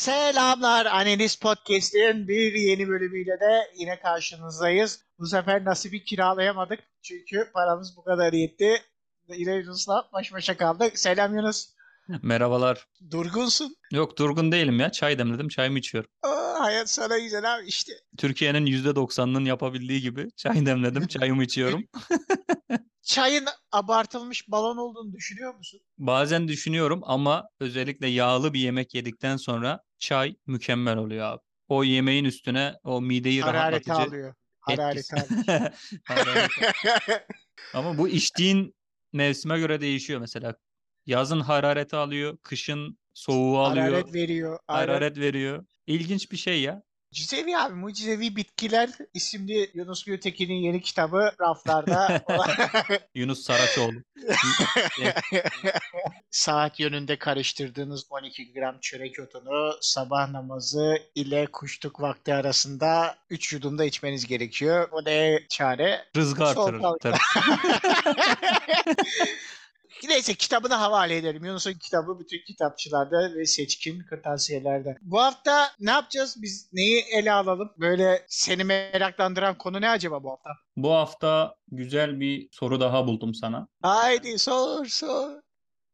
Selamlar Analiz Podcast'in bir yeni bölümüyle de yine karşınızdayız. Bu sefer nasibi kiralayamadık çünkü paramız bu kadar yetti. Yine Yunus'la baş başa kaldık. Selam Yunus. Merhabalar. Durgunsun. Yok durgun değilim ya. Çay demledim. Çayımı içiyorum. Aa, hayat sana güzel abi işte. Türkiye'nin %90'ının yapabildiği gibi çay demledim. Çayımı içiyorum. Çayın abartılmış balon olduğunu düşünüyor musun? Bazen düşünüyorum ama özellikle yağlı bir yemek yedikten sonra çay mükemmel oluyor abi. O yemeğin üstüne o mideyi Harareti rahatlatıcı alıyor. Harareti etkisi. alıyor. Harareti. Ama bu içtiğin mevsime göre değişiyor mesela. Yazın harareti alıyor, kışın soğuğu alıyor, Hararet veriyor. Hararet veriyor. İlginç bir şey ya. Mucizevi abi, Mucizevi Bitkiler isimli Yunus Gültekin'in yeni kitabı raflarda. Yunus Saraçoğlu. Saat yönünde karıştırdığınız 12 gram çörek otunu sabah namazı ile kuşluk vakti arasında 3 yudumda içmeniz gerekiyor. O ne çare? Rızgı Sol artırır. Neyse kitabını havale ederim. Yunus'un kitabı bütün kitapçılarda ve seçkin kırtasiyelerde. Bu hafta ne yapacağız? Biz neyi ele alalım? Böyle seni meraklandıran konu ne acaba bu hafta? Bu hafta güzel bir soru daha buldum sana. Haydi sor sor.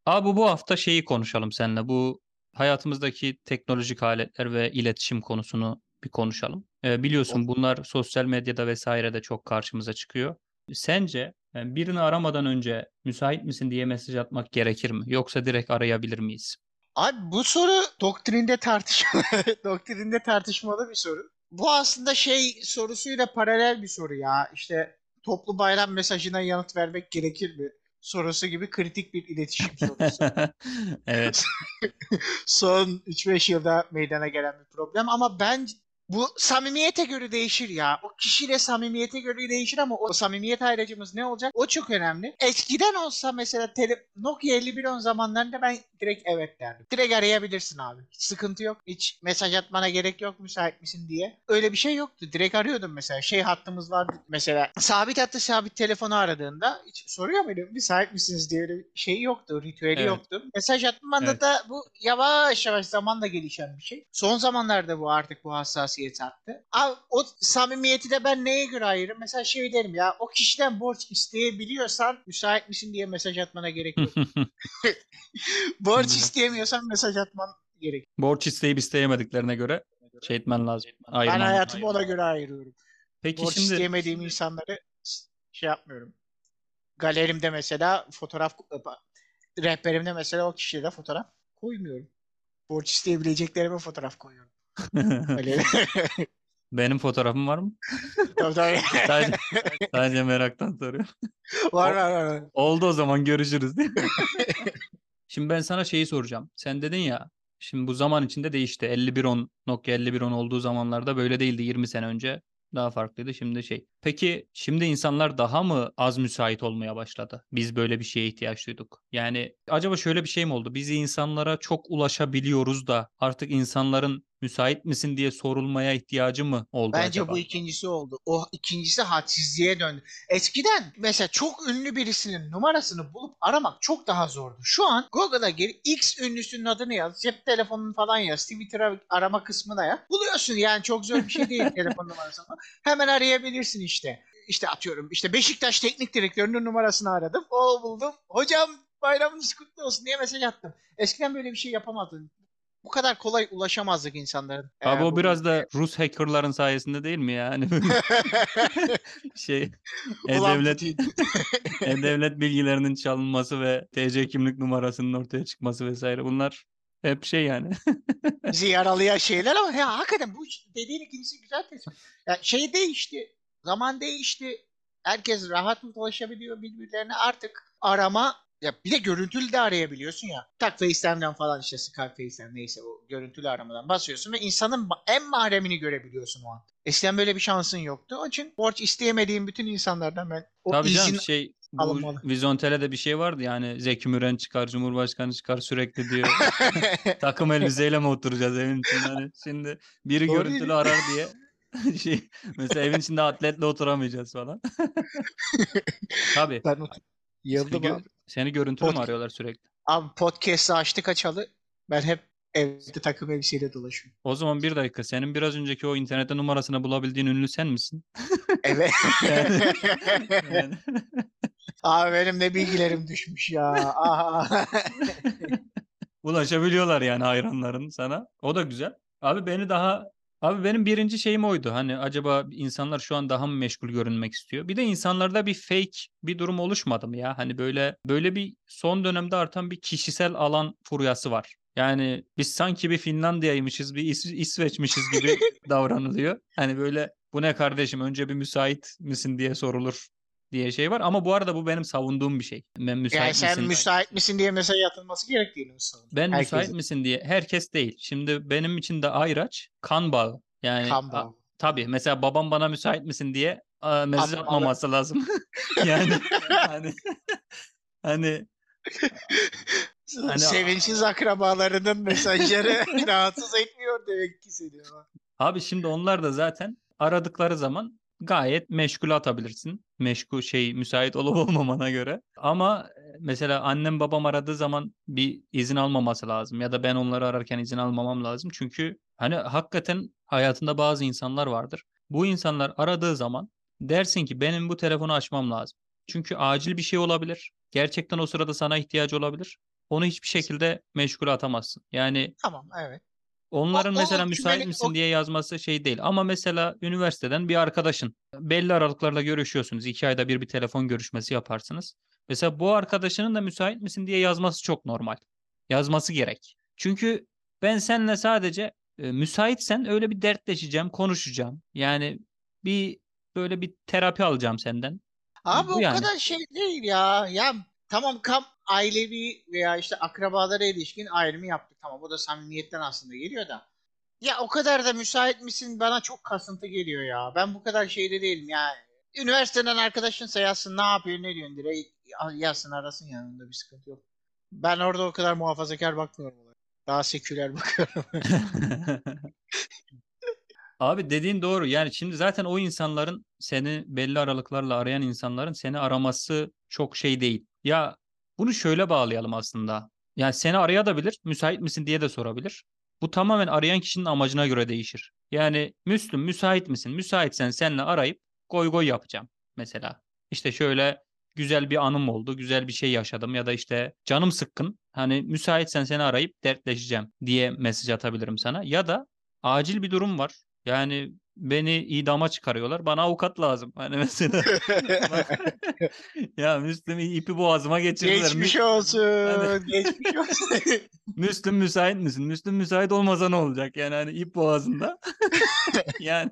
Abi bu hafta şeyi konuşalım seninle. Bu hayatımızdaki teknolojik aletler ve iletişim konusunu bir konuşalım. Ee, biliyorsun bunlar sosyal medyada vesairede çok karşımıza çıkıyor. Sence birini aramadan önce müsait misin diye mesaj atmak gerekir mi? Yoksa direkt arayabilir miyiz? Abi bu soru doktrinde tartışmalı, doktrinde tartışmalı bir soru. Bu aslında şey sorusuyla paralel bir soru ya. İşte toplu bayram mesajına yanıt vermek gerekir mi? Sorusu gibi kritik bir iletişim sorusu. Evet. Son 3-5 yılda meydana gelen bir problem ama ben bu samimiyete göre değişir ya. O kişiyle samimiyete göre değişir ama o samimiyet ayracımız ne olacak? O çok önemli. Eskiden olsa mesela tele, Nokia 5110 zamanlarında ben direkt evet derdim. Direkt arayabilirsin abi. Hiç sıkıntı yok. Hiç mesaj atmana gerek yok müsait misin diye. Öyle bir şey yoktu. Direkt arıyordum mesela. Şey hattımız vardı mesela. Sabit hattı sabit telefonu aradığında hiç soruyor muydum müsait misiniz diye öyle bir şey yoktu. Ritüeli Evet. yoktu. Mesaj atmanda Evet. da bu yavaş yavaş zamanla gelişen bir şey. Son zamanlarda bu artık bu hassasiyet arttı. Abi o samimiyeti de ben neye göre ayırırım? Mesela şey derim ya o kişiden borç isteyebiliyorsan müsait misin diye mesaj atmana gerek yok. borç isteyemiyorsan mesaj atman gerek. Borç isteyip isteyemediklerine göre şey etmen lazım. Ben Ayırman lazım. hayatımı ona göre ayırıyorum. Peki Borç şimdi isteyemediğim insanları şey yapmıyorum. Galerimde mesela fotoğraf rehberimde mesela o kişiyle fotoğraf koymuyorum. Borç isteyebileceklerime fotoğraf koyuyorum. Benim fotoğrafım var mı? Tabii, tabii. Sadece, sadece meraktan soruyorum. var var var. Oldu o zaman görüşürüz değil mi? Şimdi ben sana şeyi soracağım. Sen dedin ya şimdi bu zaman içinde değişti. 5110 Nokia 5110 olduğu zamanlarda böyle değildi 20 sene önce. Daha farklıydı şimdi şey. Peki şimdi insanlar daha mı az müsait olmaya başladı? Biz böyle bir şeye ihtiyaç duyduk. Yani acaba şöyle bir şey mi oldu? Biz insanlara çok ulaşabiliyoruz da artık insanların müsait misin diye sorulmaya ihtiyacı mı oldu Bence acaba? bu ikincisi oldu. O ikincisi hadsizliğe döndü. Eskiden mesela çok ünlü birisinin numarasını bulup aramak çok daha zordu. Şu an Google'a gir X ünlüsünün adını yaz. Cep telefonunu falan yaz. Twitter'a arama kısmına yaz. Buluyorsun yani çok zor bir şey değil telefon numarasını. Hemen arayabilirsin işte. İşte atıyorum işte Beşiktaş teknik direktörünün numarasını aradım. O buldum. Hocam bayramınız kutlu olsun diye mesaj attım. Eskiden böyle bir şey yapamazdın. Bu kadar kolay ulaşamazdık insanların. Abi o biraz da Rus hackerların sayesinde değil mi yani? şey Ulan e-devlet e-devlet bilgilerinin çalınması ve TC kimlik numarasının ortaya çıkması vesaire bunlar hep şey yani. bizi yaralayan şeyler ama ya hakikaten bu dediğin ikincisi güzel tespit. Ya şey değişti. Zaman değişti. Herkes rahat mı ulaşabiliyor birbirlerine artık arama ya bir de görüntülü de arayabiliyorsun ya. Tak FaceTime'den falan işte Skype FaceTime neyse o görüntülü aramadan basıyorsun ve insanın en mahremini görebiliyorsun o an. Eskiden böyle bir şansın yoktu. Onun için borç isteyemediğim bütün insanlardan ben o Tabii canım izin şey bu alınmalı. Vizontele'de bir şey vardı yani Zeki Müren çıkar, Cumhurbaşkanı çıkar sürekli diyor. Takım elbiseyle mi oturacağız evin içinde? Hani şimdi biri Doğru görüntülü arar diye şey mesela evin içinde atletle oturamayacağız falan. Tabii. ben o- Seni, yıldım gö- abi. seni görüntülü mü Pod- arıyorlar sürekli? Abi podcast'ı açtık açalı. Ben hep Evde takım elbiseyle dolaşıyorum. O zaman bir dakika. Senin biraz önceki o internette numarasını bulabildiğin ünlü sen misin? Evet. Yani- Yani- Abi benim de bilgilerim düşmüş ya. Ulaşabiliyorlar yani hayranların sana. O da güzel. Abi beni daha Abi benim birinci şeyim oydu. Hani acaba insanlar şu an daha mı meşgul görünmek istiyor? Bir de insanlarda bir fake bir durum oluşmadı mı ya? Hani böyle böyle bir son dönemde artan bir kişisel alan furyası var. Yani biz sanki bir Finlandiya'ymışız, bir İs- İsveç'mişiz gibi davranılıyor. Hani böyle bu ne kardeşim önce bir müsait misin diye sorulur diye şey var. Ama bu arada bu benim savunduğum bir şey. Ben müsait Yani sen misin? müsait misin diye mesaj atılması gerektiğini mi savunuyorsun? Ben Herkesin. müsait misin diye. Herkes değil. Şimdi benim için de ayraç kan bağı. Yani Kan a- bağı. tabii mesela babam bana müsait misin diye a, mesaj Atmalı. atmaması lazım. yani hani hani Hani- Sevinçsiz akrabalarının mesajları rahatsız etmiyor demek ki seni. abi şimdi onlar da zaten aradıkları zaman gayet meşgul atabilirsin. Meşgul şey müsait olup olmamana göre. Ama e, mesela annem babam aradığı zaman bir izin almaması lazım ya da ben onları ararken izin almamam lazım. Çünkü hani hakikaten hayatında bazı insanlar vardır. Bu insanlar aradığı zaman dersin ki benim bu telefonu açmam lazım. Çünkü acil bir şey olabilir. Gerçekten o sırada sana ihtiyacı olabilir. Onu hiçbir şekilde meşgule atamazsın. Yani Tamam evet. Onların O- o mesela cümle- müsait misin o- diye yazması şey değil. Ama mesela üniversiteden bir arkadaşın belli aralıklarla görüşüyorsunuz. iki ayda bir bir telefon görüşmesi yaparsınız. Mesela bu arkadaşının da müsait misin diye yazması çok normal. Yazması gerek. Çünkü ben seninle sadece e, müsaitsen öyle bir dertleşeceğim, konuşacağım. Yani bir böyle bir terapi alacağım senden. Abi Bu o yani. kadar şey değil ya. Ya tamam kam ailevi veya işte akrabalara ilişkin ayrımı yaptık. Tamam o da samimiyetten aslında geliyor da. Ya o kadar da müsait misin bana çok kasıntı geliyor ya. Ben bu kadar şeyde değilim ya. Üniversiteden arkadaşınsa yazsın ne yapıyor ne diyorsun direkt yazsın arasın yanında bir sıkıntı yok. Ben orada o kadar muhafazakar bakmıyorum. Daha seküler bakıyorum. Abi dediğin doğru. Yani şimdi zaten o insanların seni belli aralıklarla arayan insanların seni araması çok şey değil. Ya bunu şöyle bağlayalım aslında. Yani seni arayabilir, müsait misin diye de sorabilir. Bu tamamen arayan kişinin amacına göre değişir. Yani Müslüm müsait misin? Müsaitsen seninle arayıp goy goy yapacağım mesela. İşte şöyle güzel bir anım oldu, güzel bir şey yaşadım ya da işte canım sıkkın. Hani müsaitsen seni arayıp dertleşeceğim diye mesaj atabilirim sana. Ya da acil bir durum var. Yani beni idama çıkarıyorlar. Bana avukat lazım. Hani mesela ya Müslüm ipi boğazıma geçirdiler. Geçmiş olsun. Hadi. Geçmiş olsun. Müslüm müsait misin? Müslüm müsait olmasa ne olacak? Yani hani ip boğazında. yani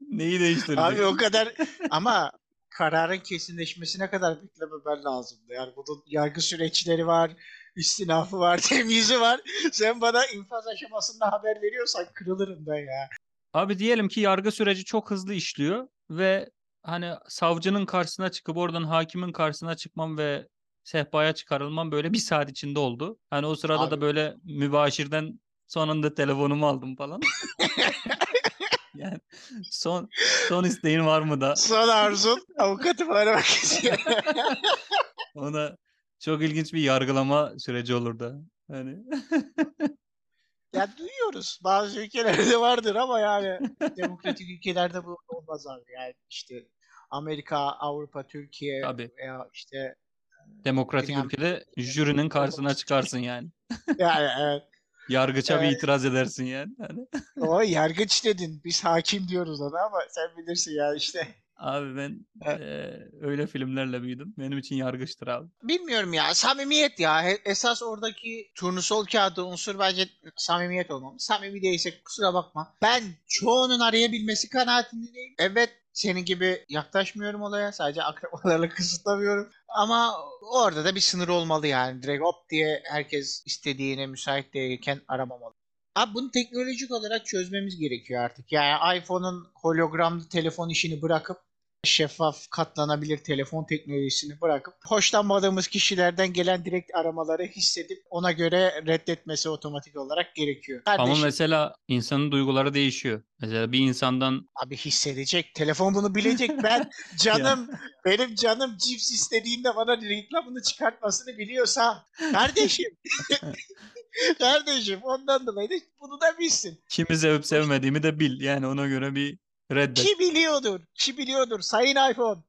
neyi değiştirecek? Abi o kadar ama kararın kesinleşmesine kadar beklememen lazımdı. Yani bunun yargı süreçleri var, istinafı var, temyizi var. Sen bana infaz aşamasında haber veriyorsan kırılırım ben ya. Abi diyelim ki yargı süreci çok hızlı işliyor ve hani savcının karşısına çıkıp oradan hakimin karşısına çıkmam ve sehpaya çıkarılmam böyle bir saat içinde oldu. Hani o sırada da Abi- böyle mübaşirden sonunda telefonumu aldım falan. Yani son son isteğin var mı da? Son arzun avukatımı aramak istiyor. Ona çok ilginç bir yargılama süreci olurdu. Hani ya duyuyoruz. Bazı ülkelerde vardır ama yani demokratik ülkelerde bu olmaz abi. Yani işte Amerika, Avrupa, Türkiye Tabii. veya işte demokratik Yani- ülkede jürinin karşısına çıkarsın yani. yani evet. Yargıça bir Evet. itiraz edersin yani. Hani O yargıç dedin. Biz hakim diyoruz ona ama sen bilirsin ya işte. Abi ben Evet. eee, öyle filmlerle büyüdüm. Benim için yargıçtır abi. Bilmiyorum ya. Samimiyet ya. Esas oradaki turnusol kağıdı unsur bence samimiyet olmalı. Samimi değilse kusura bakma. Ben çoğunun arayabilmesi kanaatindeyim. Evet senin gibi yaklaşmıyorum olaya. Sadece akrabalarla kısıtlamıyorum. Ama orada da bir sınır olmalı yani. Direkt hop diye herkes istediğine müsait değilken aramamalı. Abi bunu teknolojik olarak çözmemiz gerekiyor artık. Yani iPhone'un hologramlı telefon işini bırakıp şeffaf katlanabilir telefon teknolojisini bırakıp hoşlanmadığımız kişilerden gelen direkt aramaları hissedip ona göre reddetmesi otomatik olarak gerekiyor. Ama Kardeşim mesela insanın duyguları değişiyor. Mesela bir insandan abi hissedecek. Telefon bunu bilecek. Ben canım benim canım cips istediğinde bana reklamını çıkartmasını biliyorsa kardeşim Kardeşim ondan dolayı da bunu da bilsin. Kimi sevip sevmediğimi de bil. Yani ona göre bir reddet. Ki biliyordur. Ki biliyordur. Sayın iPhone.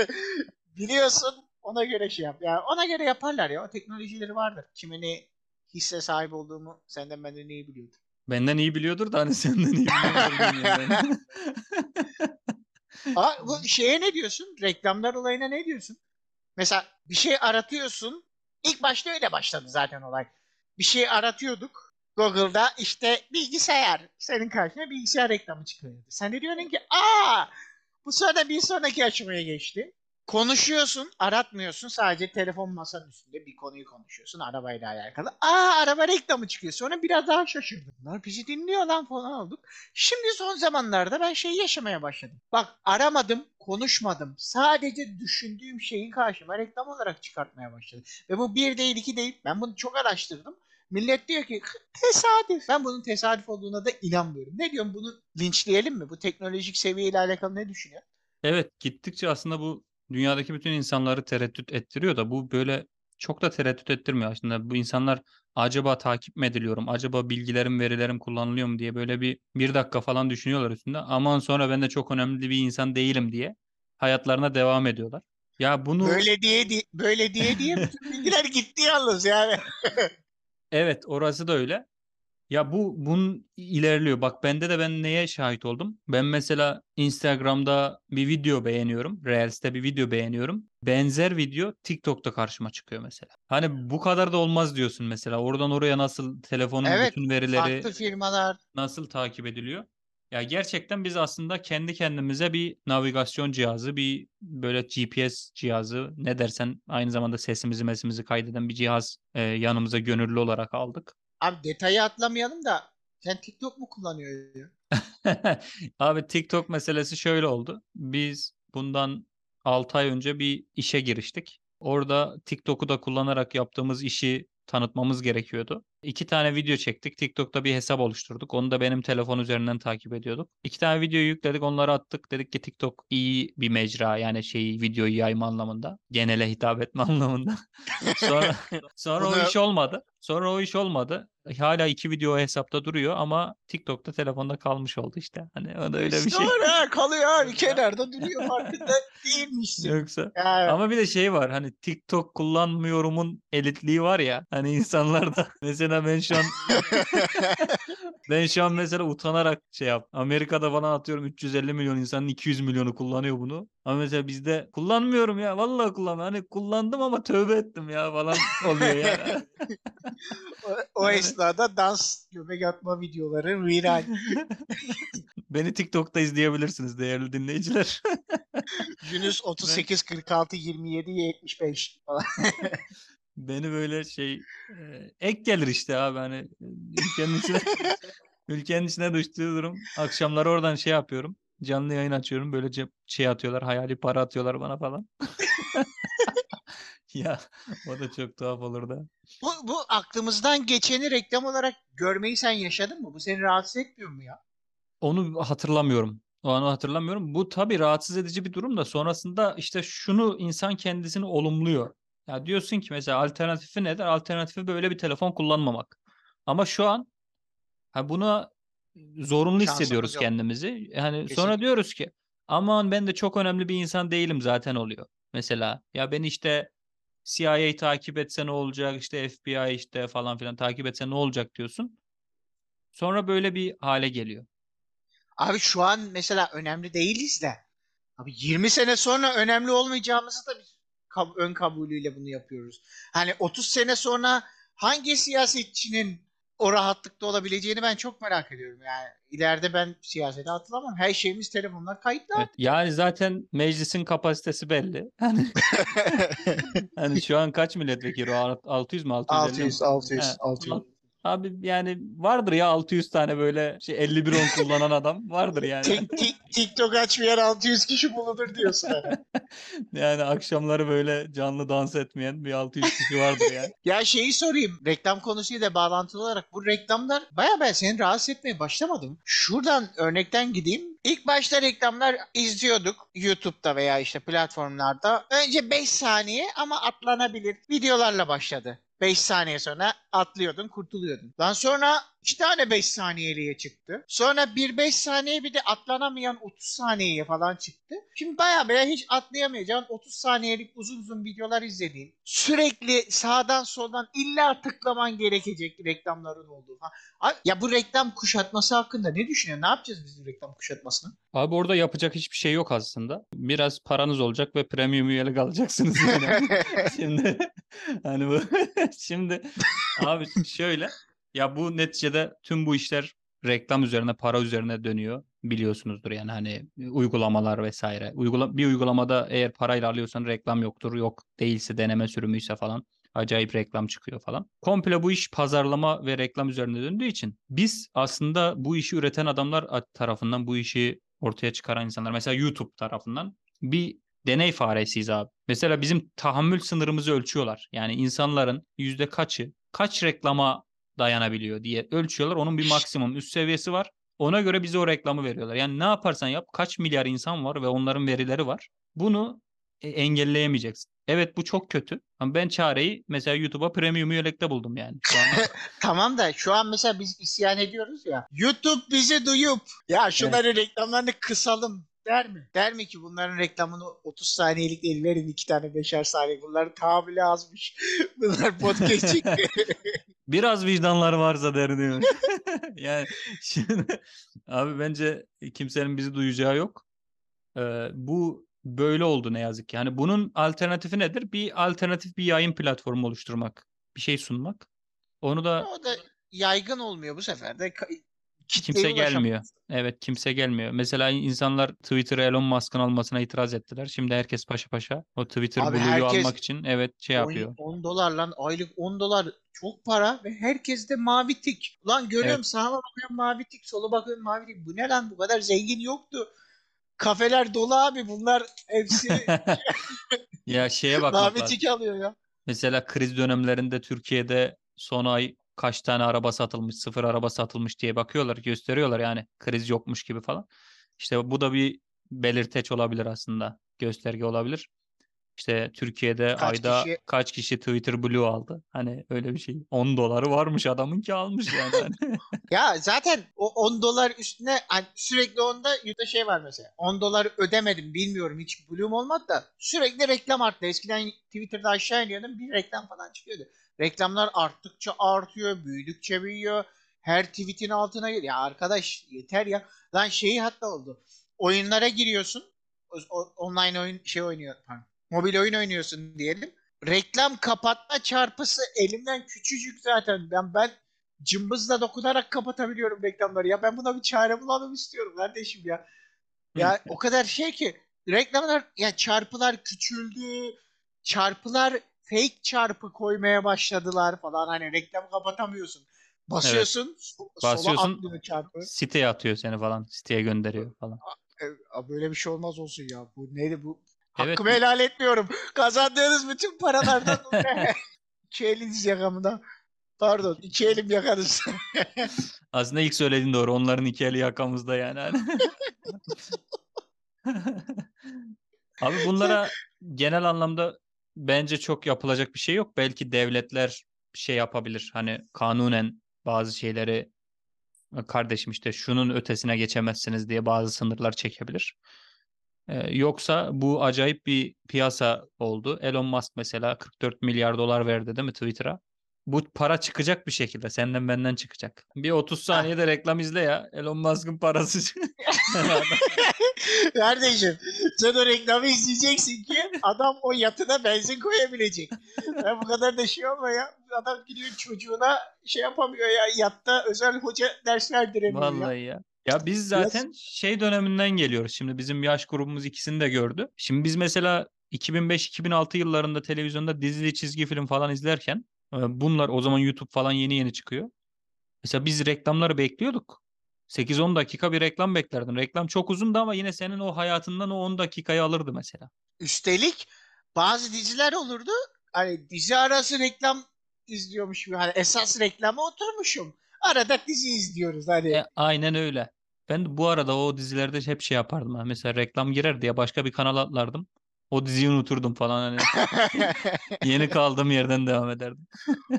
Biliyorsun ona göre şey yap. Ya ona göre yaparlar ya. O teknolojileri vardır. Kime ne hisse sahip olduğumu senden benden iyi biliyordur. Benden iyi biliyordur da hani senden iyi biliyordur. Aa, bu şeye ne diyorsun? Reklamlar olayına ne diyorsun? Mesela bir şey aratıyorsun. İlk başta öyle başladı zaten olay. Bir şey aratıyorduk. Google'da işte bilgisayar. Senin karşına bilgisayar reklamı çıkıyordu. Sen de diyorsun ki aa bu sonra bir sonraki aşamaya geçti. Konuşuyorsun, aratmıyorsun. Sadece telefon masanın üstünde bir konuyu konuşuyorsun arabayla alakalı. Aa araba reklamı çıkıyor. Sonra biraz daha şaşırdım. Bunlar bizi dinliyor lan falan olduk. Şimdi son zamanlarda ben şey yaşamaya başladım. Bak aramadım, konuşmadım. Sadece düşündüğüm şeyi karşıma reklam olarak çıkartmaya başladı. Ve bu bir değil iki değil. Ben bunu çok araştırdım. Millet diyor ki tesadüf. Ben bunun tesadüf olduğuna da inanmıyorum. Ne diyorum bunu linçleyelim mi? Bu teknolojik seviyeyle alakalı ne düşünüyor? Evet gittikçe aslında bu dünyadaki bütün insanları tereddüt ettiriyor da bu böyle çok da tereddüt ettirmiyor aslında. Bu insanlar acaba takip mi ediliyorum? Acaba bilgilerim, verilerim kullanılıyor mu diye böyle bir bir dakika falan düşünüyorlar üstünde. Aman sonra ben de çok önemli bir insan değilim diye hayatlarına devam ediyorlar. Ya bunu Böyle diye di- böyle diye diye bütün bilgiler gitti yalnız yani. Evet, orası da öyle. Ya bu bunun ilerliyor. Bak bende de ben neye şahit oldum? Ben mesela Instagram'da bir video beğeniyorum. Reels'te bir video beğeniyorum. Benzer video TikTok'ta karşıma çıkıyor mesela. Hani bu kadar da olmaz diyorsun mesela. Oradan oraya nasıl telefonun Evet, bütün verileri Farklı firmalar nasıl takip ediliyor? Ya gerçekten biz aslında kendi kendimize bir navigasyon cihazı, bir böyle GPS cihazı, ne dersen aynı zamanda sesimizi mesimizi kaydeden bir cihaz e, yanımıza gönüllü olarak aldık. Abi detayı atlamayalım da sen TikTok mu kullanıyorsun? Abi TikTok meselesi şöyle oldu. Biz bundan 6 ay önce bir işe giriştik. Orada TikTok'u da kullanarak yaptığımız işi tanıtmamız gerekiyordu. İki tane video çektik. TikTok'ta bir hesap oluşturduk. Onu da benim telefon üzerinden takip ediyorduk. İki tane videoyu yükledik. Onları attık. Dedik ki TikTok iyi bir mecra. Yani şeyi videoyu yayma anlamında. Genele hitap etme anlamında. sonra sonra o iş olmadı. Sonra o iş olmadı. Hala iki video hesapta duruyor ama TikTok'ta telefonda kalmış oldu işte. Hani o da öyle bir şey. Sonra kalıyor abi kenarda duruyor farkında değilmişsin. Yoksa Yani, ama bir de şey var hani TikTok kullanmıyorumun elitliği var ya hani insanlarda mesela ben şu an ben şu an mesela utanarak şey yap Amerika'da falan atıyorum 350 milyon insanın 200 milyonu kullanıyor bunu ama mesela bizde kullanmıyorum ya vallahi kullanmıyorum hani kullandım ama tövbe ettim ya falan oluyor yani. o, o esnada dans göbek atma videoları viral. Beni TikTok'ta izleyebilirsiniz değerli dinleyiciler. Yunus 38 46 27 75 falan. Beni böyle şey e, ek gelir işte abi hani e, ülkenin içine ülkenin içine düştüğü durum. Akşamları oradan şey yapıyorum. Canlı yayın açıyorum. Böylece şey atıyorlar. Hayali para atıyorlar bana falan. Ya o da çok tuhaf olur da. Bu, bu aklımızdan geçeni reklam olarak görmeyi sen yaşadın mı? Bu seni rahatsız etmiyor mu ya? Onu hatırlamıyorum. O anı hatırlamıyorum. Bu tabii rahatsız edici bir durum da sonrasında işte şunu insan kendisini olumluyor. Ya diyorsun ki mesela alternatifi nedir? Alternatifi böyle bir telefon kullanmamak. Ama şu an ha buna zorunlu Şansımız hissediyoruz yok. kendimizi. Yani sonra Kesinlikle. diyoruz ki aman ben de çok önemli bir insan değilim zaten oluyor. Mesela ya ben işte CIA takip etse ne olacak işte FBI işte falan filan takip etse ne olacak diyorsun. Sonra böyle bir hale geliyor. Abi şu an mesela önemli değiliz de. Abi 20 sene sonra önemli olmayacağımızı da biz kab- ön kabulüyle bunu yapıyoruz. Hani 30 sene sonra hangi siyasetçinin o rahatlıkta olabileceğini ben çok merak ediyorum. Yani ileride ben siyasete atılamam. Her şeyimiz telefonlar kayıtlı. Evet, yani zaten meclisin kapasitesi belli. Hani, hani şu an kaç milletvekili? o? 600 mü 650 mi? 600, 600, He, 600. Abi yani vardır ya 600 tane böyle şey 51 on kullanan adam vardır yani. Tik- tik- TikTok açmayan 600 kişi bulunur diyorsun. hani. Yani akşamları böyle canlı dans etmeyen bir 600 kişi vardır yani. Ya şeyi sorayım. Reklam konusuyla bağlantılı olarak bu reklamlar baya ben seni rahatsız etmeye başlamadı mı? Şuradan örnekten gideyim. İlk başta reklamlar izliyorduk YouTube'da veya işte platformlarda. Önce 5 saniye ama atlanabilir videolarla başladı. 5 saniye sonra atlıyordun, kurtuluyordun. Daha sonra 2 tane 5 saniyeliğe çıktı. Sonra bir 5 saniye bir de atlanamayan 30 saniyeye falan çıktı. Şimdi bayağı böyle hiç atlayamayacağın 30 saniyelik uzun uzun videolar izlediğin, sürekli sağdan soldan illa tıklaman gerekecek reklamların olduğu falan. Abi, ya bu reklam kuşatması hakkında ne düşünüyorsun? Ne yapacağız biz bu reklam kuşatmasını? Abi orada yapacak hiçbir şey yok aslında. Biraz paranız olacak ve premium üyelik alacaksınız yani. Şimdi hani bu şimdi abi şöyle ya bu neticede tüm bu işler reklam üzerine para üzerine dönüyor biliyorsunuzdur yani hani uygulamalar vesaire. Uygula bir uygulamada eğer parayla alıyorsan reklam yoktur. Yok değilse deneme sürümüyse falan acayip reklam çıkıyor falan. Komple bu iş pazarlama ve reklam üzerine döndüğü için biz aslında bu işi üreten adamlar tarafından bu işi ortaya çıkaran insanlar mesela YouTube tarafından bir deney faresiyiz abi. Mesela bizim tahammül sınırımızı ölçüyorlar. Yani insanların yüzde kaçı kaç reklama dayanabiliyor diye ölçüyorlar. Onun bir maksimum üst seviyesi var. Ona göre bize o reklamı veriyorlar. Yani ne yaparsan yap kaç milyar insan var ve onların verileri var. Bunu e, engelleyemeyeceksin. Evet bu çok kötü. Ama ben çareyi mesela YouTube'a premium üyelikte buldum yani. Tamam da şu an mesela biz isyan ediyoruz ya. YouTube bizi duyup ya şunların reklamlarını kısalım der mi? Der mi ki bunların reklamını 30 saniyelik değil verin iki tane beşer saniye. Bunların tahammülü azmış. Bunlar podcast çekiyor. Biraz vicdanları varsa der diyor. yani şimdi abi bence kimsenin bizi duyacağı yok. Ee, bu böyle oldu ne yazık ki. Hani bunun alternatifi nedir? Bir alternatif bir yayın platformu oluşturmak. Bir şey sunmak. Onu da o da yaygın olmuyor bu sefer de. Kimse gelmiyor. Evet kimse gelmiyor. Mesela insanlar Twitter'ı Elon Musk'ın almasına itiraz ettiler. Şimdi herkes paşa paşa o Twitter Abi Blue'yu herkes almak için evet şey yapıyor. 10, 10 dolar lan aylık 10 dolar çok para ve herkes de mavi tik. Lan görüyorum Evet. sağa bakıyorum mavi tik, sola bakıyorum mavi tik. Bu ne lan bu kadar zengin yoktu. Kafeler dolu abi bunlar hepsi Ya şeye bakmak mavi tik alıyor ya. Mesela kriz dönemlerinde Türkiye'de son ay kaç tane araba satılmış, sıfır araba satılmış diye bakıyorlar, gösteriyorlar yani kriz yokmuş gibi falan. İşte bu da bir belirteç olabilir aslında, gösterge olabilir. İşte Türkiye'de Kaç ayda kişi- kaç kişi Twitter Blue aldı? Hani öyle bir şey. 10 doları varmış adamın ki almış yani. Hani Ya zaten o 10 dolar üstüne hani sürekli onda yüzde şey var mesela. 10 dolar ödemedim bilmiyorum hiç Bloom olmadı da sürekli reklam arttı. Eskiden Twitter'da aşağı iniyordum bir reklam falan çıkıyordu. Reklamlar arttıkça artıyor, büyüdükçe büyüyor. Her tweetin altına geliyor. Ya arkadaş yeter ya. Lan şeyi hatta oldu. Oyunlara giriyorsun. O- online oyun şey oynuyor. Pardon. Mobil oyun oynuyorsun diyelim. Reklam kapatma çarpısı elimden küçücük zaten. Ben ben cımbızla dokunarak kapatabiliyorum reklamları. Ya ben buna bir çare bulalım istiyorum kardeşim ya. Ya o kadar şey ki reklamlar ya çarpılar küçüldü. Çarpılar fake çarpı koymaya başladılar falan. Hani reklam kapatamıyorsun. Basıyorsun, so- sola Basıyorsun. atlıyor çarpı. siteye atıyor seni falan, siteye gönderiyor falan. E, böyle bir şey olmaz olsun ya. Bu neydi bu? Evet, Hakkımı helal etmiyorum. Kazandığınız bütün paralardan iki eliniz yakamda. Pardon, iki elim yakanız. Aslında ilk söylediğin doğru. Onların iki eli yakamızda yani. Hani. Abi bunlara genel anlamda bence çok yapılacak bir şey yok. Belki devletler şey yapabilir. Hani kanunen bazı şeyleri kardeşim işte şunun ötesine geçemezsiniz diye bazı sınırlar çekebilir. Ee, yoksa bu acayip bir piyasa oldu. Elon Musk mesela 44 milyar dolar verdi değil mi Twitter'a? Bu para çıkacak bir şekilde. Senden benden çıkacak. Bir 30 saniyede reklam izle ya. Elon Musk'ın parası. Kardeşim sen o reklamı izleyeceksin ki adam o yatına benzin koyabilecek. Ya bu kadar da şey olma ya. Adam gidiyor çocuğuna şey yapamıyor ya. Yatta özel hoca ders verdiremiyor ya. Vallahi ya. Ya biz zaten şey döneminden geliyoruz. Şimdi bizim yaş grubumuz ikisini de gördü. Şimdi biz mesela 2005-2006 yıllarında televizyonda dizili çizgi film falan izlerken e, bunlar o zaman YouTube falan yeni yeni çıkıyor. Mesela biz reklamları bekliyorduk. 8-10 dakika bir reklam beklerdin. Reklam çok uzundu ama yine senin o hayatından o 10 dakikayı alırdı mesela. Üstelik bazı diziler olurdu. Hani dizi arası reklam izliyormuş gibi. Hani esas reklama oturmuşum. Arada dizi izliyoruz hani. E, aynen öyle. Ben de bu arada o dizilerde hep şey yapardım. Mesela reklam girer diye başka bir kanal atlardım. O diziyi unuturdum falan hani. Yeni kaldığım yerden devam ederdim.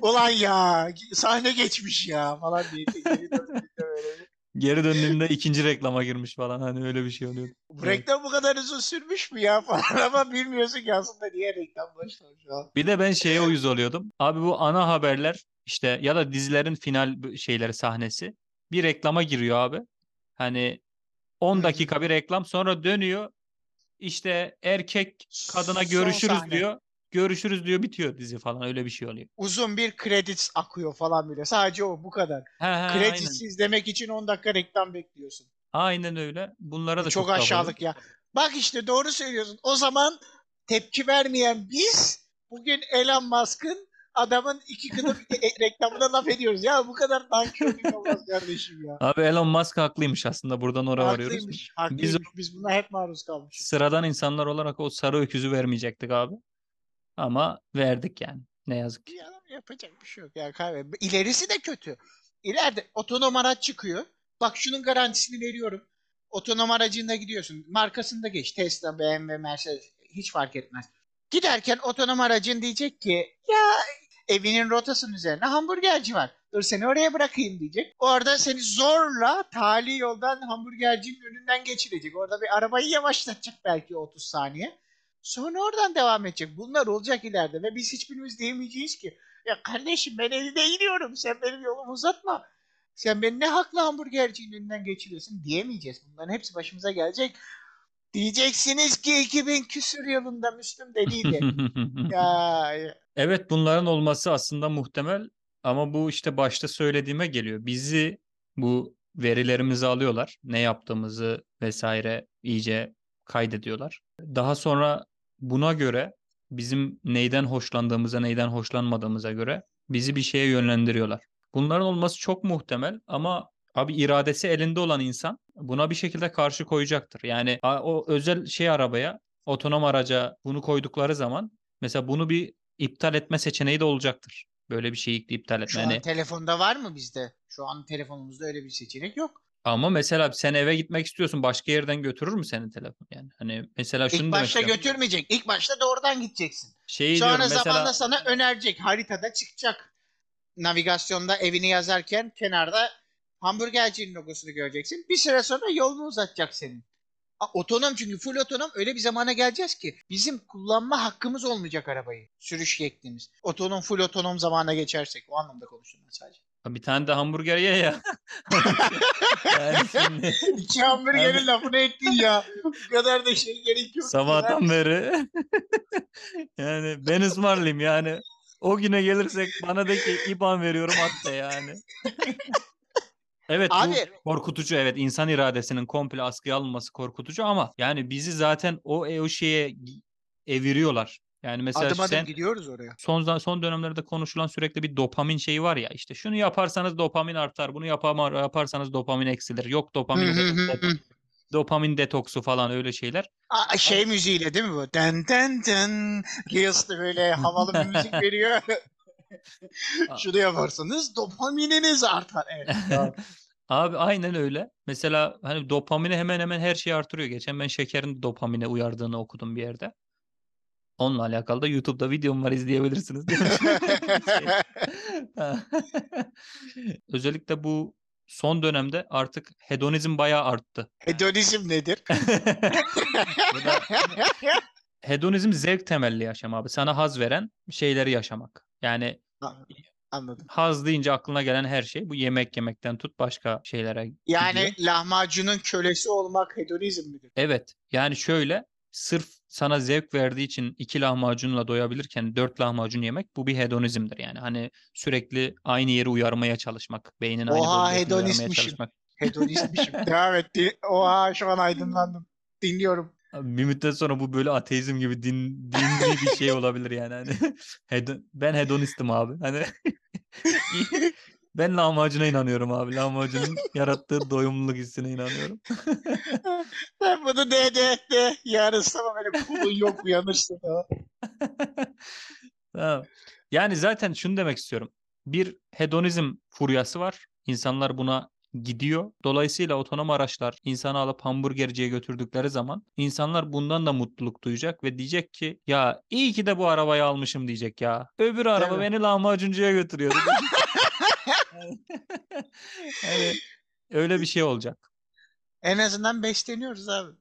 Ulan ya sahne geçmiş ya falan diye. Geri döndüğümde ikinci reklama girmiş falan hani öyle bir şey oluyordu. Bu reklam bu kadar uzun sürmüş mü ya falan ama bilmiyorsun ki aslında niye reklam başlamış falan. Bir de ben şeye uyuz oluyordum. Abi bu ana haberler işte ya da dizilerin final şeyleri sahnesi bir reklama giriyor abi. Hani Hı 10 hı. dakika bir reklam sonra dönüyor. İşte erkek kadına Son görüşürüz sahne. diyor. Görüşürüz diyor bitiyor dizi falan öyle bir şey oluyor. Uzun bir credits akıyor falan bile. Sadece o bu kadar. He he aynen. Credits izlemek için 10 dakika reklam bekliyorsun. Aynen öyle. Bunlara Bu da çok çok aşağılık ya. Bak işte doğru söylüyorsun. O zaman tepki vermeyen biz bugün Elon Musk'ın adamın iki kıdım e- reklamına laf ediyoruz. Ya bu kadar nankörlük olmaz kardeşim ya. Abi Elon Musk haklıymış aslında buradan oraya varıyoruz. Haklıymış. Haklıymış. Biz- Biz, buna hep maruz kalmışız. Sıradan insanlar olarak o sarı öküzü vermeyecektik abi. Ama verdik yani. Ne yazık ki. Ya yapacak bir şey yok ya kahve. İlerisi de kötü. İleride otonom araç çıkıyor. Bak şunun garantisini veriyorum. Otonom aracında gidiyorsun. Markasında geç. Tesla, BMW, Mercedes hiç fark etmez. Giderken otonom aracın diyecek ki ya evinin rotasının üzerine hamburgerci var. Dur seni oraya bırakayım diyecek. Orada seni zorla tali yoldan hamburgercinin önünden geçirecek. Orada bir arabayı yavaşlatacak belki 30 saniye. Sonra oradan devam edecek. Bunlar olacak ileride ve biz hiçbirimiz diyemeyeceğiz ki ya kardeşim ben evime gidiyorum sen benim yolumu uzatma. Sen beni ne haklı hamburgercinin önünden geçiriyorsun diyemeyeceğiz. Bunların hepsi başımıza gelecek. Diyeceksiniz ki 2000 küsür yılında Müslüm dediydi. ya, ya. Evet bunların olması aslında muhtemel ama bu işte başta söylediğime geliyor. Bizi bu verilerimizi alıyorlar. Ne yaptığımızı vesaire iyice kaydediyorlar. Daha sonra buna göre bizim neyden hoşlandığımıza, neyden hoşlanmadığımıza göre bizi bir şeye yönlendiriyorlar. Bunların olması çok muhtemel ama abi iradesi elinde olan insan buna bir şekilde karşı koyacaktır. Yani o özel şey arabaya, otonom araca bunu koydukları zaman mesela bunu bir iptal etme seçeneği de olacaktır. Böyle bir şeyi iptal etme. Şu Yani an telefonda var mı bizde? Şu an telefonumuzda öyle bir seçenek yok. Ama mesela sen eve gitmek istiyorsun, başka yerden götürür mü senin telefon? Yani hani mesela şunu İlk demek başta istiyorum. götürmeyecek. İlk başta doğrudan gideceksin. Şeyi Sonra diyorum mesela zamanla sana önerecek. Haritada çıkacak. Navigasyonda evini yazarken kenarda hamburgercinin logosunu göreceksin. Bir süre sonra yolunu uzatacak senin. Otonom çünkü full otonom öyle bir zamana geleceğiz ki bizim kullanma hakkımız olmayacak arabayı. Sürüş yetkimiz. Otonom full otonom zamana geçersek o anlamda konuştum ben sadece. Bir tane de hamburger ye ya. Yani şimdi İki hamburgerin lafını ettin ya. Bu kadar da şey gerek yok. sabahtan beri yani ben ısmarlayayım yani. O güne gelirsek bana de ki IBAN veriyorum at da yani. Evet Abi- bu korkutucu evet insan iradesinin komple askıya alınması korkutucu ama yani bizi zaten o o şeye eviriyorlar. Yani mesela Adım adım sen gidiyoruz oraya. son son dönemlerde konuşulan sürekli bir dopamin şeyi var ya işte şunu yaparsanız dopamin artar, bunu yapama, yaparsanız dopamin eksilir. Yok dopamin Hı hı hı dopa- hı. dopamin detoksu falan öyle şeyler. Aa, şey müziğiyle değil mi bu? Den den den. Reels'te böyle havalı bir müzik veriyor. Şunu yaparsanız dopamininiz artar. Evet. Abi aynen öyle. Mesela hani dopamini hemen hemen her şey artırıyor. Geçen ben şekerin dopamine uyardığını okudum bir yerde. Onunla alakalı da YouTube'da videom var izleyebilirsiniz. Şey- Özellikle bu son dönemde artık hedonizm bayağı arttı. Hedonizm nedir? Da hedonizm zevk temelli yaşam abi. Sana haz veren şeyleri yaşamak. Yani Anladım. haz deyince aklına gelen her şey bu yemek yemekten tut başka şeylere Yani gidiyor. lahmacunun kölesi olmak hedonizm midir? Evet. Yani şöyle sırf sana zevk verdiği için iki lahmacunla doyabilirken dört lahmacun yemek bu bir hedonizmdir yani. Hani sürekli aynı yeri uyarmaya çalışmak. Beynin aynı Oha, hedonistmişim. çalışmak. Hedonistmişim. Devam et. Di- Oha şu an aydınlandım. Dinliyorum. Bir müddet sonra bu böyle ateizm gibi din, dini bir şey olabilir yani. Hani hedo- ben hedonistim abi. Hani ben lahmacuna inanıyorum abi. Lahmacunun yarattığı doyumluluk hissine inanıyorum. Ben bunu de de de yarın sabah böyle kulun yok uyanırsın. Tamam. Yani zaten şunu demek istiyorum. Bir hedonizm furyası var. İnsanlar buna gidiyor. Dolayısıyla otonom araçlar insanı alıp hamburgerciye götürdükleri zaman insanlar bundan da mutluluk duyacak ve diyecek ki ya iyi ki de bu arabayı almışım diyecek ya. Öbür araba mi? beni lahmacuncuya götürüyordu. Yani öyle bir şey olacak. En azından besleniyoruz abi.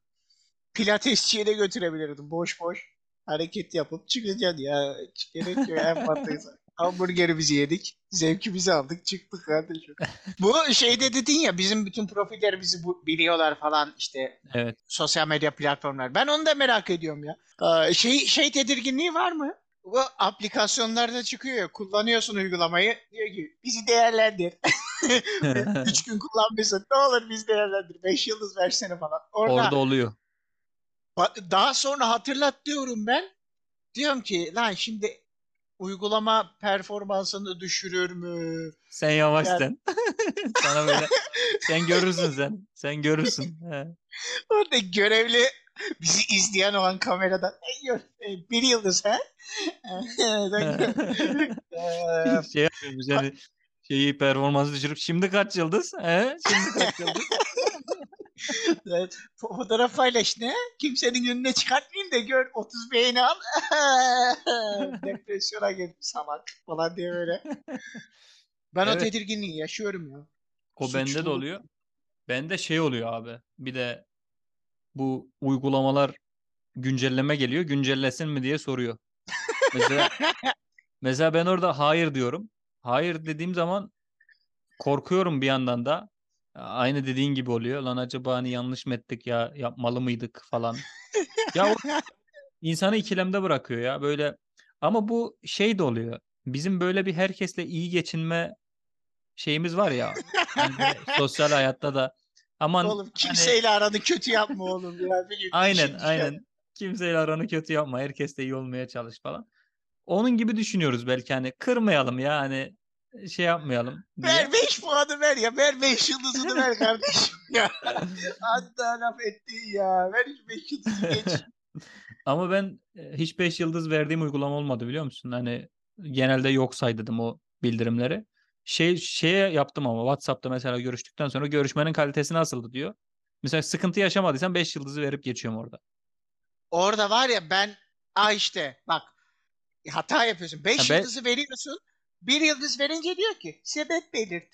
Pilatesçiye de götürebilirdim boş boş. Hareket yapıp çıkacaksın ya. Gerek yok en fazlaysa. Hamburgerimizi yedik. Zevkimizi aldık. Çıktık kardeşim. Bu şeyde dedin ya bizim bütün profillerimizi bu biliyorlar falan işte Evet. sosyal medya platformlar. Ben onu da merak ediyorum ya. Aa, Şey, şey tedirginliği var mı? Bu aplikasyonlarda çıkıyor ya kullanıyorsun uygulamayı diyor ki bizi değerlendir. Üç gün kullanmışsın ne olur bizi değerlendir. Beş yıldız versene falan. Orada, Orada oluyor. daha sonra hatırlat diyorum ben. Diyorum ki lan şimdi uygulama performansını düşürür mü? Sen yavaş Yani- sen. Sana böyle sen görürsün sen. Sen görürsün. He. Orada görevli bizi izleyen o an kameradan "Ey, gör- e, bir yıldız ha? Ee, şey yapıyormuş yani şeyi performansı düşürüp şimdi kaç yıldız? He? Şimdi kaç yıldız? Evet, fo- fotoğraf paylaş ne? Kimsenin önüne çıkartmayayım da gör 30 beğeni al. Depresyona girdim salak falan diye böyle. Ben o Evet. tedirginliği yaşıyorum ya. O bende de oluyor. Bende şey oluyor abi. Bir de bu uygulamalar güncelleme geliyor. Güncellesin mi diye soruyor. Mesela, mesela ben orada hayır diyorum. Hayır dediğim zaman korkuyorum bir yandan da. Aynı dediğin gibi oluyor. Lan acaba hani yanlış mı ettik ya yapmalı mıydık falan. Ya o insanı ikilemde bırakıyor ya böyle. Ama bu şey de oluyor. Bizim böyle bir herkesle iyi geçinme şeyimiz var ya. Böyle sosyal hayatta da aman Oğlum hani- kimseyle aranı kötü yapma oğlum ya. Aynen düşer. aynen kimseyle aranı kötü yapma. Herkesle iyi olmaya çalış falan. Onun gibi düşünüyoruz belki hani kırmayalım ya hani şey yapmayalım diye. Ver 5 puanı ver ya. Ver 5 yıldızını ver kardeşim ya. Hatta laf ettin ya. Ver 5 yıldızı geç. Ama ben e, hiç 5 yıldız verdiğim uygulama olmadı biliyor musun? Hani genelde yok saydım o bildirimleri. Şey şeye yaptım ama WhatsApp'ta mesela görüştükten sonra görüşmenin kalitesi nasıldı diyor. Mesela sıkıntı yaşamadıysan 5 yıldızı verip geçiyorum orada. Orada var ya ben Aa işte bak hata yapıyorsun. 5 Ha, ben- yıldızı veriyorsun. Bir yıldız verince diyor ki sebep belirt.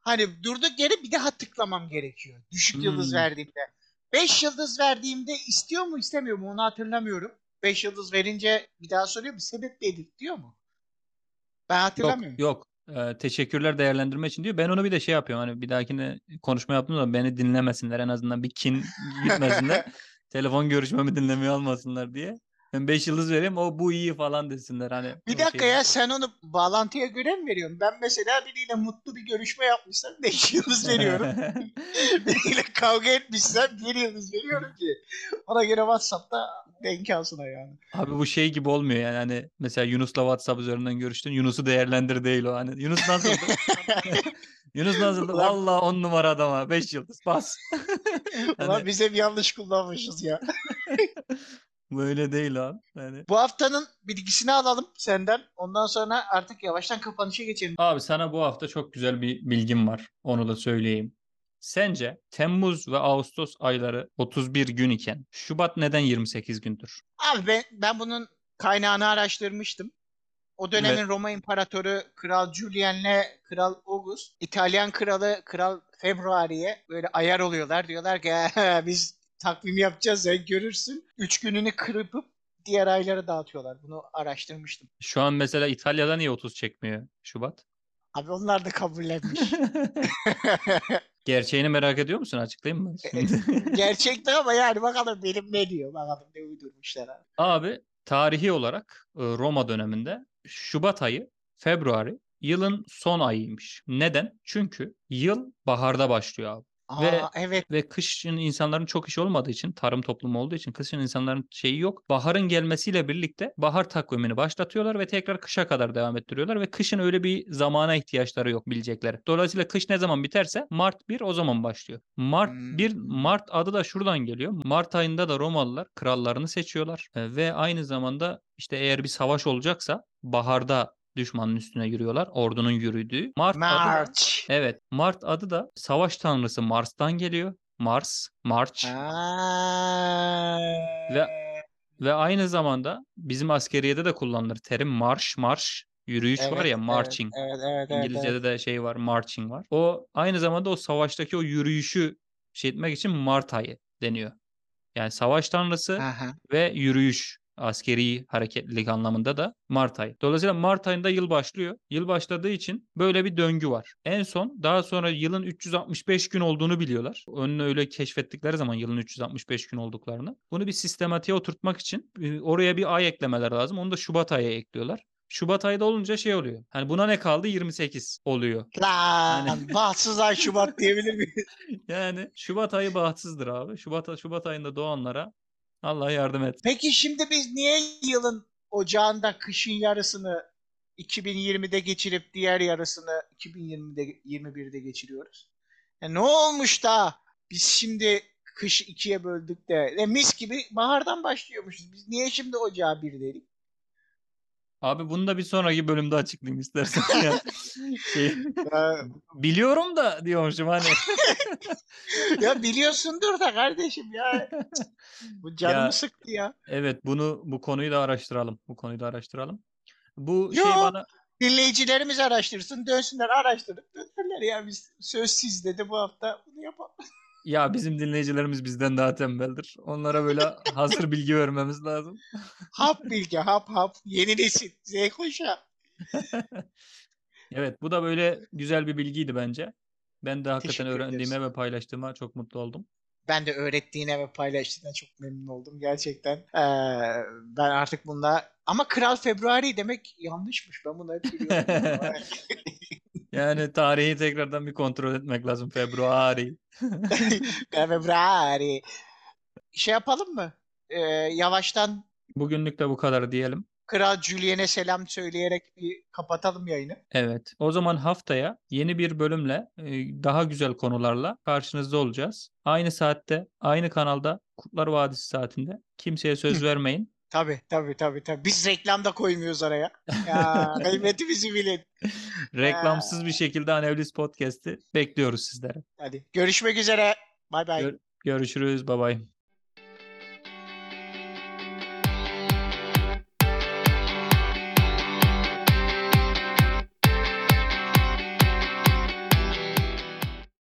Hani durduk yere bir daha tıklamam gerekiyor. Düşük yıldız Hmm. verdiğimde. 5 yıldız verdiğimde istiyor mu istemiyor mu onu hatırlamıyorum. 5 yıldız verince bir daha soruyor mu sebep belirt diyor mu? Ben Yok hatırlamıyorum. yok. Ee, teşekkürler değerlendirme için diyor. Ben onu bir de şey yapıyorum. Hani bir dahakine konuşma yaptığım zaman beni dinlemesinler. En azından bir kin gitmesinler. Telefon görüşmemi dinlemeye almasınlar diye. Ben 5 yıldız vereyim. O bu iyi falan desinler. Hani Bir dakika şey- ya sen onu bağlantıya göre mi veriyorsun? Ben mesela biriyle mutlu bir görüşme yapmışsam 5 yıldız veriyorum. biriyle kavga etmişsem 1 yıldız veriyorum ki. Ona göre WhatsApp'ta denk alsın yani. Abi bu şey gibi olmuyor yani hani mesela Yunus'la WhatsApp üzerinden görüştün. Yunus'u değerlendir değil o. Hani Yunus nasıldı? Yunus nasıldı? Ulan- Vallahi on numara adama 5 yıldız bas. Ulan Hani biz hep yanlış kullanmışız ya. Böyle değil abi. Yani Bu haftanın bilgisini alalım senden. Ondan sonra artık yavaştan kapanışa geçelim. Abi sana bu hafta çok güzel bir bilgim var. Onu da söyleyeyim. Sence Temmuz ve Ağustos ayları 31 gün iken Şubat neden 28 gündür? Abi ben, ben bunun kaynağını araştırmıştım. O dönemin Roma İmparatoru Kral Julian'le Kral August, İtalyan kralı Kral Februari'ye böyle ayar oluyorlar. Diyorlar ki biz takvim yapacağız sen görürsün. Üç gününü kırpıp diğer ayları dağıtıyorlar. Bunu araştırmıştım. Şu an mesela İtalya'da niye 30 çekmiyor Şubat? Abi onlar da kabullenmiş. Gerçeğini merak ediyor musun? Açıklayayım mı? Şimdi? Gerçekten ama yani bakalım benim ne diyor. Bakalım ne uydurmuşlar abi. Abi tarihi olarak e, Roma döneminde Şubat ayı, Februari yılın son ayıymış. Neden? Çünkü yıl baharda başlıyor abi. Aa, Ve- evet. Ve kışın insanların çok işi olmadığı için, tarım toplumu olduğu için kışın insanların şeyi yok. Baharın gelmesiyle birlikte bahar takvimini başlatıyorlar ve tekrar kışa kadar devam ettiriyorlar ve kışın öyle bir zamana ihtiyaçları yok bilecekleri. Dolayısıyla kış ne zaman biterse Mart 1 o zaman başlıyor. Mart 1 Hmm. Mart adı da şuradan geliyor. Mart ayında da Romalılar krallarını seçiyorlar E, ve aynı zamanda işte eğer bir savaş olacaksa baharda düşmanın üstüne yürüyorlar. Ordunun yürüdüğü. Mart adı March. evet, Mart adı da savaş tanrısı Mars'tan geliyor. Mars, March. Ve- Ve aynı zamanda bizim askeriyede de kullanılır terim marş, marş, yürüyüş var Evet, ya evet, marching. Evet, evet, evet. İngilizce'de evet. de şey var, marching var. O aynı zamanda o savaştaki o yürüyüşü şey etmek için Mart ayı deniyor. Yani savaş tanrısı Aha. ve yürüyüş askeri hareketlilik anlamında da Mart ayı. Dolayısıyla Mart ayında yıl başlıyor. Yıl başladığı için böyle bir döngü var. En son daha sonra yılın 365 gün olduğunu biliyorlar. Önünü öyle keşfettikleri zaman yılın 365 gün olduklarını. Bunu bir sistematiğe oturtmak için oraya bir ay eklemeler lazım. Onu da Şubat ayı ekliyorlar. Şubat ayda olunca şey oluyor. Hani buna ne kaldı? 28 oluyor. Lan Yani- bahtsızlar Şubat diyebilir miyiz? Yani Şubat ayı bahtsızdır abi. Şubat Şubat ayında doğanlara Allah yardım et. Peki şimdi biz niye yılın ocağında kışın yarısını 2020'de geçirip diğer yarısını 2020'de 21'de geçiriyoruz? Ya ne olmuş da biz şimdi kış ikiye böldük de e, mis gibi bahardan başlıyormuşuz. Biz niye şimdi ocağa bir dedik? Abi bunu da bir sonraki bölümde açıklayayım istersen. Yani şey, biliyorum da diyormuşum hani. ya biliyorsundur da kardeşim ya. Bu canımı Ya, sıktı ya. Evet bunu bu konuyu da araştıralım. Bu konuyu da araştıralım. Bu Yo. şey bana Dinleyicilerimiz araştırsın, dönsünler araştırıp dönsünler ya biz söz sizde de bu hafta bunu yapalım. Ya bizim dinleyicilerimiz bizden daha tembeldir. Onlara böyle hazır bilgi vermemiz lazım. Hap bilgi, hap hap. Yeni nesil. Z kuşağı. Evet bu da böyle güzel bir bilgiydi bence. Ben de hakikaten Teşekkür öğrendiğime ve paylaştığıma çok mutlu oldum. Ben de öğrettiğine ve paylaştığına çok memnun oldum gerçekten. Ee, ben artık bunda ama Kral Februari demek yanlışmış. Ben bunu hep biliyorum. Yani tarihi tekrardan bir kontrol etmek lazım. Februari. Februari. Şey yapalım mı? Ee, yavaştan Bugünlük de bu kadar diyelim. Kral Julien'e selam söyleyerek bir kapatalım yayını. Evet. O zaman haftaya yeni bir bölümle e, daha güzel konularla karşınızda olacağız. Aynı saatte, aynı kanalda Kurtlar Vadisi saatinde. Kimseye söz vermeyin. Tabii tabii tabii tabii. Biz reklam da koymuyoruz araya. Ya kıymetimizi bilin. Reklamsız bir şekilde Anevlis Podcast'i bekliyoruz sizlere. Hadi görüşmek üzere. Bay bay. Gör- görüşürüz. Bye bye.